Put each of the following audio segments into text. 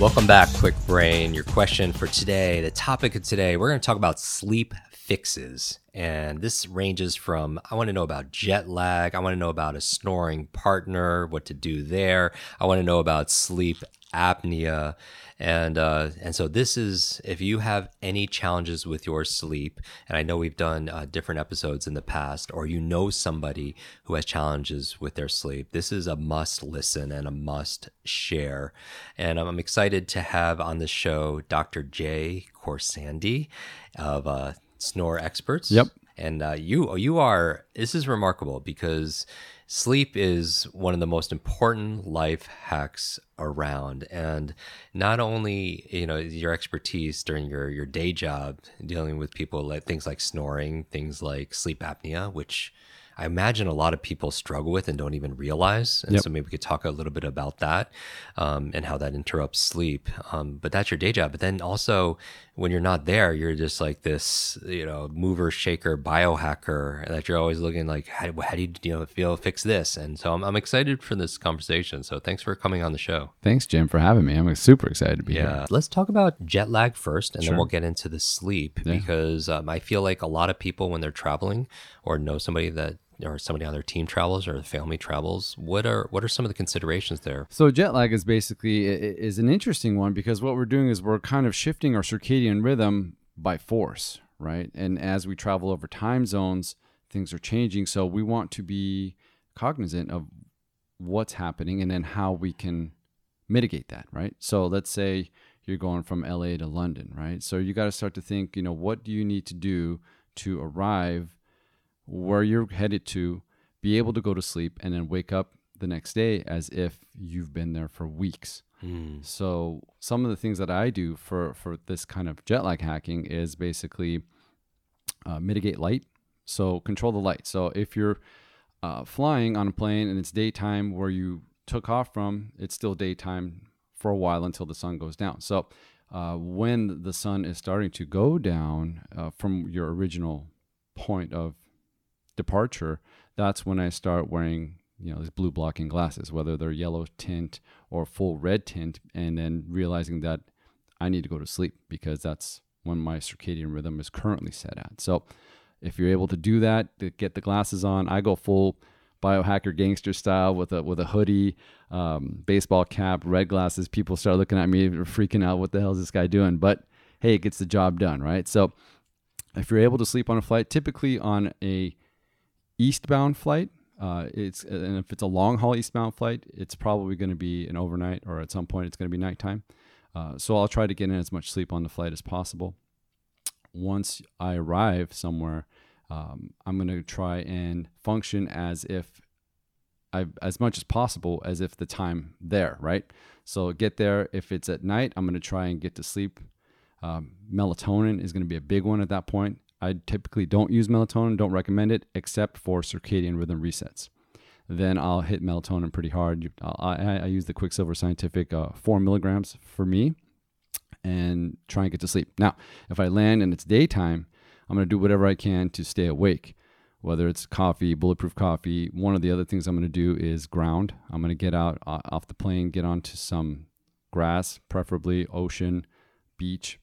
Welcome back, Kwik Brain. Your question for today, the topic of today, we're going to talk about sleep fixes. And this ranges from I want to know about jet lag, I want to know about a snoring partner, what to do there, I want to know about sleep apnea. And uh, and so this is if you have any challenges with your sleep, and I know we've done uh, different episodes in the past, or you know somebody who has challenges with their sleep, this is a must listen and a must share. And I'm excited to have on the show Dr. Jay Khorsandi of uh, Snore Experts. Yep. And uh, you you are this is remarkable because sleep is one of the most important life hacks around and not only you know your expertise during your your day job dealing with people like things like snoring things like sleep apnea which I imagine a lot of people struggle with and don't even realize. And Yep. so maybe we could talk a little bit about that um, and how that interrupts sleep. Um, but that's your day job. But then also, when you're not there, you're just like this, you know, mover, shaker, biohacker that you're always looking like, how, how do you, you know, feel fix this? And so I'm, I'm excited for this conversation. So thanks for coming on the show. Thanks, Jim, for having me. I'm super excited to be Yeah. here. Let's talk about jet lag first, and then we'll get into the sleep Yeah. because um, I feel like a lot of people, when they're traveling or know somebody that or somebody on their team travels or the family travels, what are what are some of the considerations there? So jet lag is basically is an interesting one because what we're doing is we're kind of shifting our circadian rhythm by force, right? And as we travel over time zones, things are changing. So we want to be cognizant of what's happening and then how we can mitigate that, right? So let's say you're going from LA to London, right? So you got to start to think, you know, what do you need to do to arrive where you're headed to, be able to go to sleep, and then wake up the next day as if you've been there for weeks. So some of the things that I do for for this kind of jet lag hacking is basically uh, mitigate light. So control the light. So if you're uh, flying on a plane and it's daytime where you took off from, it's still daytime for a while until the sun goes down. So uh, when the sun is starting to go down uh, from your original point of departure, that's when I start wearing you know these blue blocking glasses, whether they're yellow tint or full red tint, and then realizing that I need to go to sleep because that's when my circadian rhythm is currently set at. So if you're able to do that, to get the glasses on, I go full biohacker gangster style with a with a hoodie, um, baseball cap, red glasses. People start looking at me, freaking out. What the hell is this guy doing? But hey, it gets the job done, right? So if you're able to sleep on a flight, typically on a eastbound flight, uh, it's and if it's a long haul eastbound flight, it's probably going to be an overnight or at some point it's going to be nighttime. Uh, so I'll try to get in as much sleep on the flight as possible. Once I arrive somewhere, um, I'm going to try and function as if I, as much as possible as if the time there, right? So get there. If it's at night, I'm going to try and get to sleep. Um, melatonin is going to be a big one at that point. I typically don't use melatonin, don't recommend it, except for circadian rhythm resets. Then I'll hit melatonin pretty hard. I, I, I use the Quicksilver Scientific uh, four milligrams for me and try and get to sleep. Now, if I land and it's daytime, I'm going to do whatever I can to stay awake, whether it's coffee, bulletproof coffee. One of the other things I'm going to do is ground. I'm going to get out uh, off the plane, get onto some grass, preferably ocean, beach,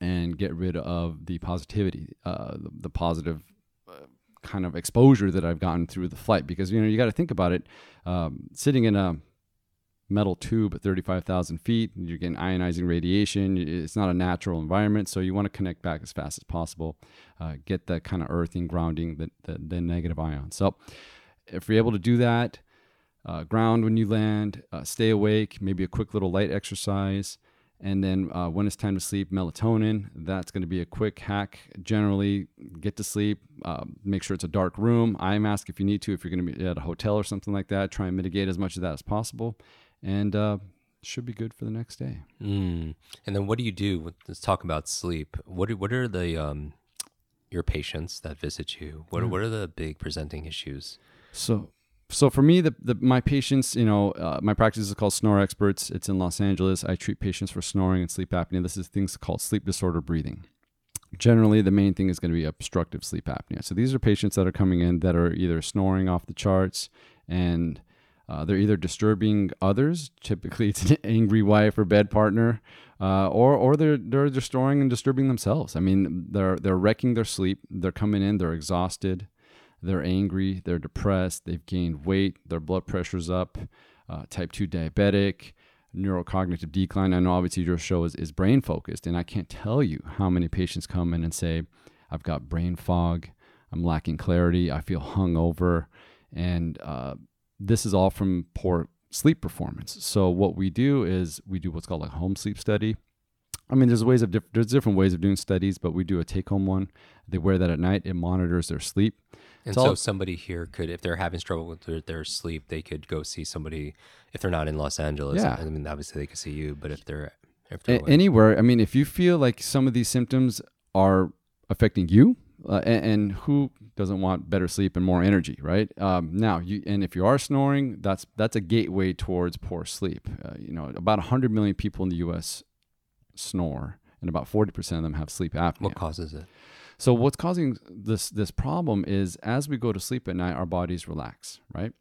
and get rid of the positivity, uh, the, positive uh, kind of exposure that I've gotten through the flight. Because you know you got to think about it. Um, sitting in a metal tube at 35,000 feet, you're getting ionizing radiation. It's not a natural environment, so you want to connect back as fast as possible. Uh, get that kind of earthing, grounding, the, the, the negative ions. So if you're able to do that, uh, ground when you land, uh, stay awake, maybe a quick little light exercise. And then uh, when it's time to sleep, melatonin. That's going to be a quick hack. Generally, get to sleep. Uh, make sure it's a dark room. Eye mask if you need to. If you're going to be at a hotel or something like that, try and mitigate as much of that as possible. And uh, should be good for the next day. Mm. And then what do you do? Let's talk about sleep. What are, what are the um, your patients that visit you? What, what are the big presenting issues? So, so for me, the, the my patients, you know, uh, my practice is called Snore Experts. It's in Los Angeles. I treat patients for snoring and sleep apnea. This is things called sleep disorder breathing. Generally, the main thing is going to be obstructive sleep apnea. So these are patients that are coming in that are either snoring off the charts and uh, they're either disturbing others. Typically, it's an angry wife or bed partner, uh, or or they're they're destroying and disturbing themselves. I mean, they're they're wrecking their sleep. They're coming in. They're exhausted. They're angry. They're depressed. They've gained weight. Their blood pressure's up. Uh, type two diabetic. Neurocognitive decline. I know obviously your show is, is brain focused, and I can't tell you how many patients come in and say, "I've got brain fog. I'm lacking clarity. I feel hungover," and uh, this is all from poor sleep performance. So what we do is we do what's called a home sleep study. I mean, there's ways of diff- there's different ways of doing studies, but we do a take home one. They wear that at night. It monitors their sleep. And so all- somebody here could, if they're having trouble with their, their sleep, they could go see somebody. If they're not in Los Angeles, Yeah. I mean, obviously they could see you. But if they're if they're A- anywhere. I mean, if you feel like some of these symptoms are affecting you, uh, and, and who doesn't want better sleep and more energy, right? Um, now, you and if you are snoring, that's that's a gateway towards poor sleep. Uh, you know, about 100 million people in the U.S. snore, and about 40 percent of them have sleep apnea. what causes it? So what's causing this this problem is as we go to sleep at night, our bodies relax, right?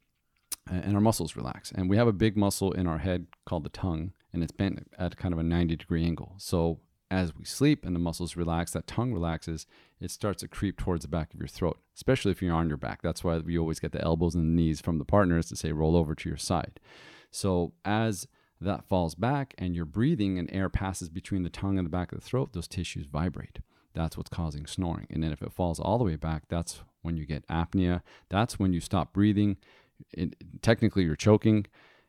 And our muscles relax. And we have a big muscle in our head called the tongue, and it's bent at kind of a 90 degree angle. So as we sleep and the muscles relax, that tongue relaxes, it starts to creep towards the back of your throat, especially if you're on your back. That's why we always get the elbows and the knees from the partners to say roll over to your side. So as that falls back and you're breathing and air passes between the tongue and the back of the throat, those tissues vibrate. That's what's causing snoring. And then if it falls all the way back, that's when you get apnea. That's when you stop breathing. It, technically, you're choking.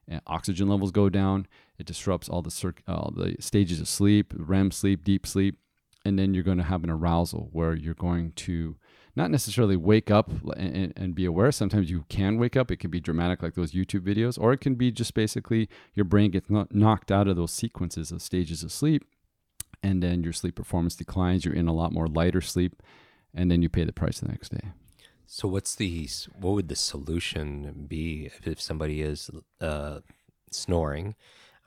And oxygen levels go down. It disrupts all the circ- all the stages of sleep, REM sleep, deep sleep, and then you're going to have an arousal where you're going to not necessarily wake up and, and- be aware. Sometimes you can wake up. It can be dramatic, like those YouTube videos, or it can be just basically your brain gets knocked out of those sequences of stages of sleep, and then your sleep performance declines. You're in a lot more lighter sleep, and then you pay the price the next day. So what's the what would the solution be if somebody is uh, snoring,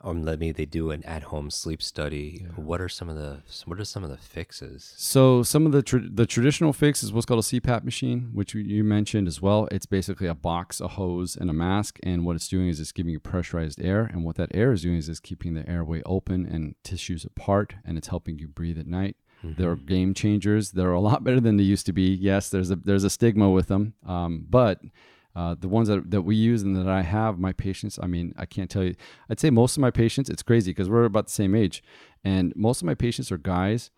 or maybe they do an at home sleep study? What are some of the what are some of the fixes? So some of the tr- the traditional fix is what's called a CPAP machine, which you- you mentioned as well. It's basically a box, a hose, and a mask, and what it's doing is it's giving you pressurized air, and what that air is doing is it's keeping the airway open and tissues apart, and it's helping you breathe at night. They're game changers. They're a lot better than they used to be. Yes, there's a there's a stigma with them, um, but uh, the ones that, that we use and that I have, my patients, I mean, I can't tell you. I'd say most of my patients, it's crazy because we're about the same age, and most of my patients are guys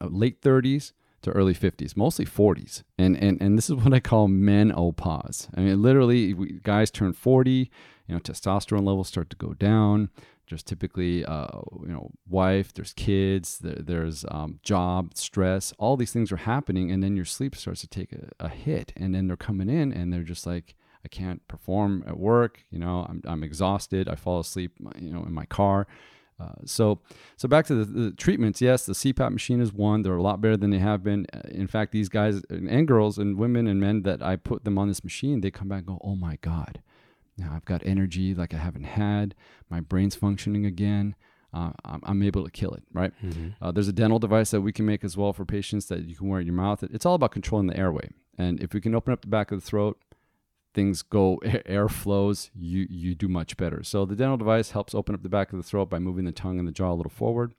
uh, late 30s to early 50s, mostly 40s. And and and this is what I call manopause. I mean, literally, we, guys turn 40, you know, testosterone levels start to go down. There's typically, uh, you know, wife, there's kids, there, there's um, job, stress, all these things are happening. And then your sleep starts to take a, a hit. And then they're coming in and they're just like, I can't perform at work. You know, I'm, I'm exhausted. I fall asleep, you know, in my car. Uh, so, so back to the, the treatments. Yes, the CPAP machine is one. They're a lot better than they have been. Uh, In fact, these guys and girls and women and men that I put them on this machine, they come back and go, "Oh my God, now I've got energy like I haven't had. My brain's functioning again. Uh, I'm, I'm able to kill it." Right? Uh, there's a dental device that we can make as well for patients that you can wear in your mouth. It's all about controlling the airway, and if we can open up the back of the throat, things go air flows you you do much better so the dental device helps open up the back of the throat by moving the tongue and the jaw a little forward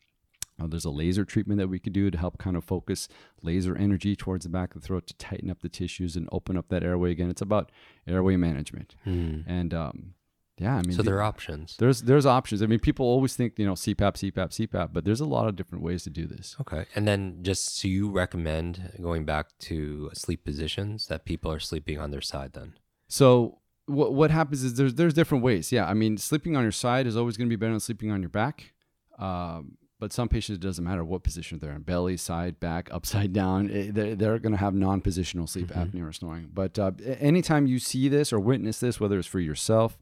uh, there's a laser treatment that we could do to help kind of focus laser energy towards the back of the throat to tighten up the tissues and open up that airway again it's about airway management and um, yeah i mean So the- there are options. there's there's options i mean people always think you know cpap cpap cpap but there's a lot of different ways to do this Okay. And then just so you recommend going back to sleep positions that people are sleeping on their side then? So what what happens is there's there's different ways. Yeah, I mean sleeping on your side is always going to be better than sleeping on your back. Um, but some patients it doesn't matter what position they're in belly side back upside down eh, they're, they're going to have non-positional sleep apnea or snoring. But uh, anytime you see this or witness this whether it's for yourself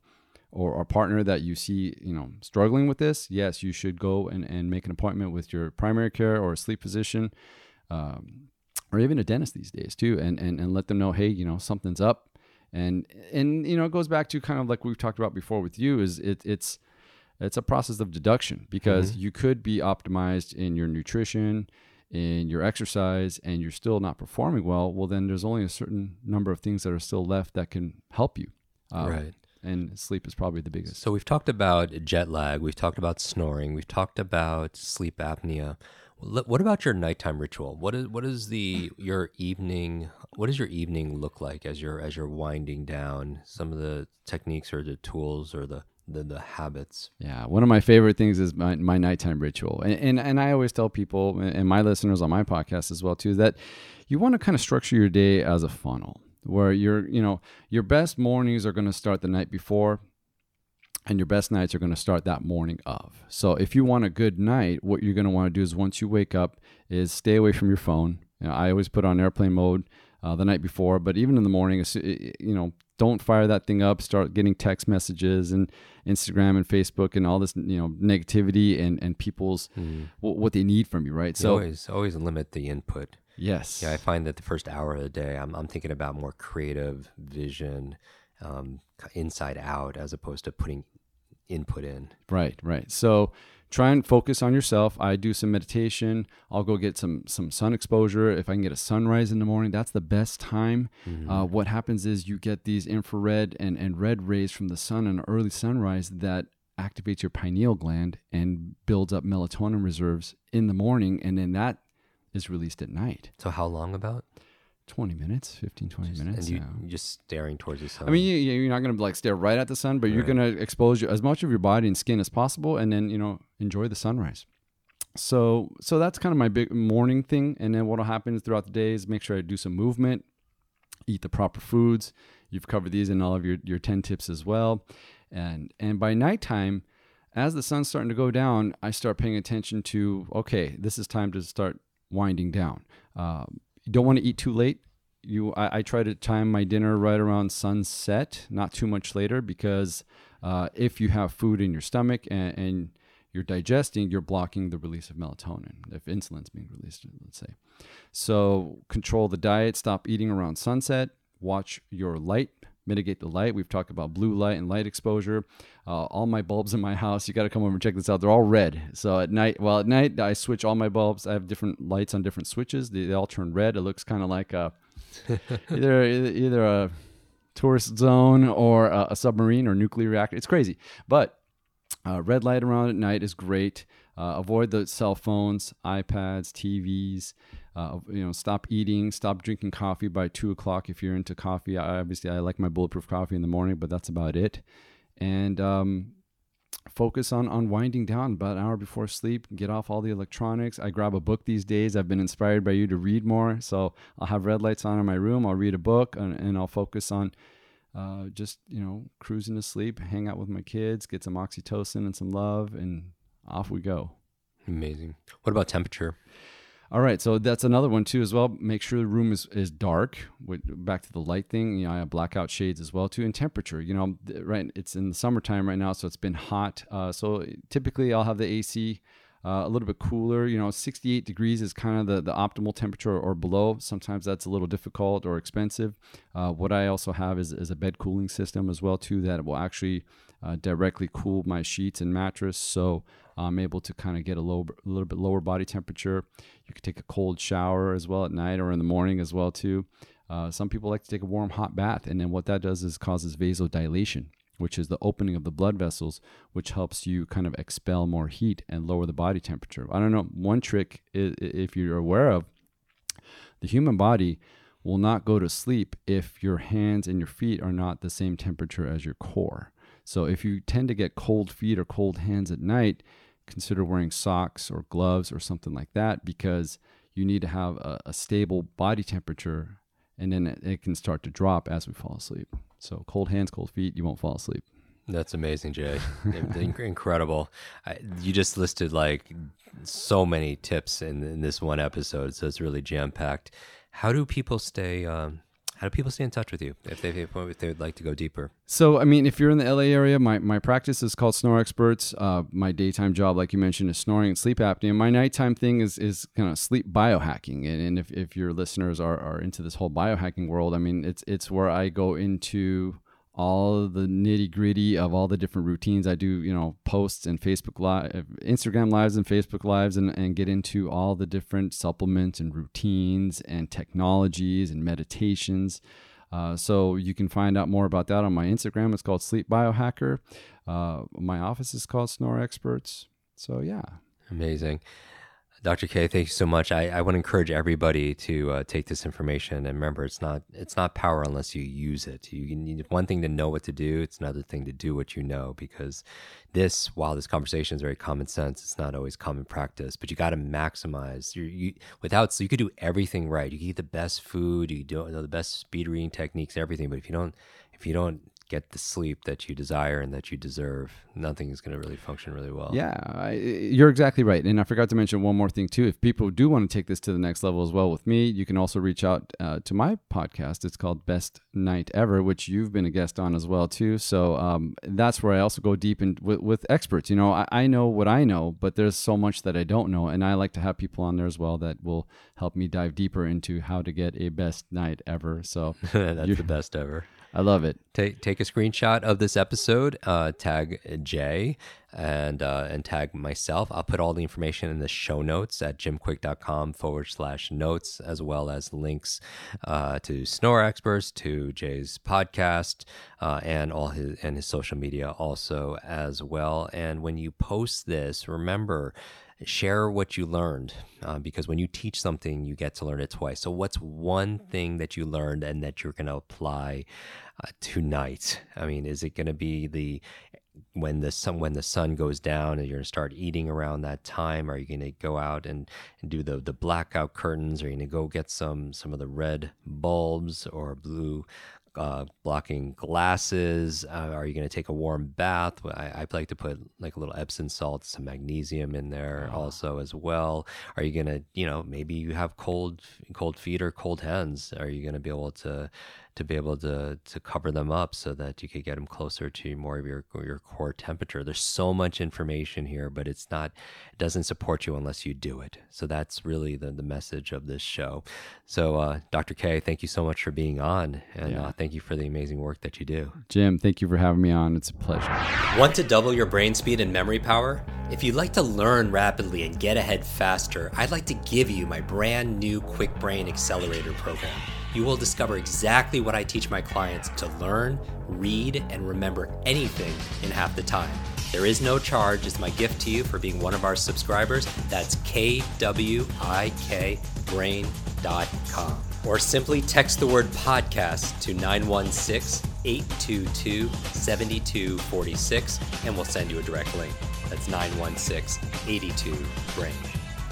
or a partner that you see you know struggling with this yes you should go and, and make an appointment with your primary care or a sleep physician um, or even a dentist these days too, and and and let them know, hey, you know, something's up, and and you know, it goes back to kind of like we've talked about before with you, is it it's it's a process of deduction because Mm-hmm. you could be optimized in your nutrition in your exercise and you're still not performing well well then there's only a certain number of things that are still left that can help you Um, Right. and sleep is probably the biggest So we've talked about jet lag, we've talked about snoring, we've talked about sleep apnea. What about your nighttime ritual? What is what is the your evening? What does your evening look like as you're as you're winding down? Some of the techniques or the tools or the the, the habits. Yeah, one of my favorite things is my, my nighttime ritual, and, and and I always tell people and my listeners on my podcast as well too that you want to kind of structure your day as a funnel where you're you know your best mornings are going to start the night before, and your best nights are going to start that morning of. So if you want a good night, what you're going to want to do is once you wake up is stay away from your phone. You know, I always put on airplane mode uh, the night before, but even in the morning, you know, don't fire that thing up. Start getting text messages and Instagram and Facebook and all this, you know, negativity and and people's what, what they need from you, right? So So always always limit the input. yes, Yeah, I find that the first hour of the day, I'm I'm thinking about more creative vision, um, inside out, as opposed to putting input in. Right, right. So try and focus on yourself. I do some meditation. I'll go get some some sun exposure. If I can get a sunrise in the morning, that's the best time. Uh, what happens is you get these infrared and, and red rays from the sun in early sunrise that activates your pineal gland and builds up melatonin reserves in the morning, and then that is released at night. So how long about? 20 minutes, 15, 20 minutes. and you yeah. you're just staring towards the sun. I mean, you, you're not going to like stare right at the sun, but you're going to expose your, as much of your body and skin as possible, and then you know enjoy the sunrise. So, so that's kind of my big morning thing. And then what'll happen throughout the day is make sure I do some movement, eat the proper foods. You've covered these in all of your your ten tips as well, and and by nighttime, as the sun's starting to go down, I start paying attention to okay, this is time to start winding down. Um, don't want to eat too late. You, I, I try to time my dinner right around sunset, not too much later, because uh, if you have food in your stomach and, and you're digesting, you're blocking the release of melatonin if insulin's being released, let's say. So control the diet, stop eating around sunset, watch your light, mitigate the light. We've talked about blue light and light exposure. Uh, all my bulbs in my house, you got to come over and check this out. They're all red. So at night, well, at night, I switch all my bulbs. I have different lights on different switches. They, they all turn red. It looks kind of like a, either, either a tourist zone or a, a submarine or nuclear reactor. It's crazy. But uh, red light around at night is great. Uh, avoid the cell phones, iPads, TVs. Uh, you know, stop eating, stop drinking coffee by two o'clock if you're into coffee. I, obviously, I like my bulletproof coffee in the morning, but that's about it. And um, focus on on winding down about an hour before sleep. Get off all the electronics. I grab a book these days. I've been inspired by you to read more, so I'll have red lights on in my room. I'll read a book, and, and I'll focus on uh, just you know cruising to sleep, hang out with my kids, get some oxytocin and some love, and off we go. Amazing. What about temperature? All right, so that's another one too as well. Make sure the room is, is dark. Back to the light thing, you know, I have blackout shades as well too, and temperature. You know, right? It's in the summertime right now, so it's been hot. Uh, so typically, I'll have the AC uh, a little bit cooler. You know, 68 degrees is kind of the, the optimal temperature or below. Sometimes that's a little difficult or expensive. Uh, what I also have is, is a bed cooling system as well too that will actually uh, directly cool my sheets and mattress. So I'm able to kind of get a, low, a little bit lower body temperature. You could take a cold shower as well at night or in the morning as well too. Uh, some people like to take a warm hot bath, and then what that does is causes vasodilation, which is the opening of the blood vessels, which helps you kind of expel more heat and lower the body temperature. I don't know. One trick, i- i- if you're aware of, the human body will not go to sleep if your hands and your feet are not the same temperature as your core. So if you tend to get cold feet or cold hands at night, consider wearing socks or gloves or something like that because you need to have a, a stable body temperature and then it, it can start to drop as we fall asleep. So cold hands, cold feet, you won't fall asleep. That's amazing, Jay. Inc- Incredible. I, you just listed like so many tips in, in this one episode, so it's really jam packed. How do people stay? Um, how do people stay in touch with you if they if they would like to go deeper? So, I mean, if you're in the LA area, my, my practice is called Snore Experts. Uh, my daytime job, like you mentioned, is snoring and sleep apnea. My nighttime thing is is kind of sleep biohacking. And, and if, if your listeners are, are into this whole biohacking world, I mean, it's it's where I go into all the nitty gritty of all the different routines. I do, you know, posts and Facebook live, Instagram lives and Facebook lives, and, and get into all the different supplements and routines and technologies and meditations. Uh, so you can find out more about that on my Instagram. It's called Sleep Biohacker. Uh, my office is called Snore Experts. So yeah, amazing. Dr. K, thank you so much. I, I want to encourage everybody to uh, take this information and remember, it's not it's not power unless you use it. You need one thing to know what to do; it's another thing to do what you know. Because this, while this conversation is very common sense, it's not always common practice. But you got to maximize. You, you without so you could do everything right. You can eat the best food. You do know the best speed reading techniques, everything. But if you don't if you don't get the sleep that you desire and that you deserve, nothing is going to really function really well. Yeah, I, you're exactly right. And I forgot to mention one more thing too. If people do want to take this to the next level as well with me, you can also reach out uh, to my podcast. It's called Best Night Ever, which you've been a guest on as well too. So um, that's where I also go deep in with, with experts. You know, I, I know what I know, but there's so much that I don't know, and I like to have people on there as well that will help me dive deeper into how to get a best night ever. So that's the best ever. I love it. Take take a screenshot of this episode, uh, tag Jay, and uh, and tag myself. I'll put all the information in the show notes at jimkwik.com forward slash notes, as well as links uh, to Snore Experts, to Jay's podcast, uh, and all his and his social media also as well. And when you post this, remember share what you learned uh, because when you teach something you get to learn it twice so what's one thing that you learned and that you're going to apply uh, tonight i mean is it going to be the when the sun when the sun goes down and you're going to start eating around that time are you going to go out and, and do the the blackout curtains are you going to go get some some of the red bulbs or blue uh, blocking glasses? Uh, are you going to take a warm bath? I, I, like to put like a little Epsom salt, some magnesium in there oh. also as well. Are you going to, you know, maybe you have cold cold feet or cold hands? Are you going to be able to to be able to to cover them up so that you could get them closer to more of your your core temperature. There's so much information here, but it's not it doesn't support you unless you do it. So that's really the the message of this show. So uh, Dr. K, thank you so much for being on, and yeah. uh, thank you for the amazing work that you do. Jim, thank you for having me on. It's a pleasure. Want to double your brain speed and memory power? If you'd like to learn rapidly and get ahead faster, I'd like to give you my brand new Kwik Brain Accelerator program you will discover exactly what I teach my clients to learn, read, and remember anything in half the time. There is no charge. It's my gift to you for being one of our subscribers. That's kwikbrain.com. Or simply text the word podcast to 916 822 7246 and we'll send you a direct link. That's 916 82 Brain.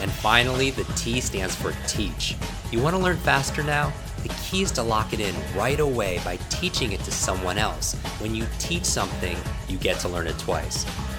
And finally, the T stands for teach. You want to learn faster now? The key is to lock it in right away by teaching it to someone else. When you teach something, you get to learn it twice.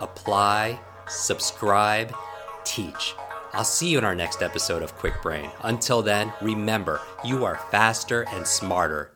apply, subscribe, teach. I'll see you in our next episode of Kwik Brain. Until then, remember, you are faster and smarter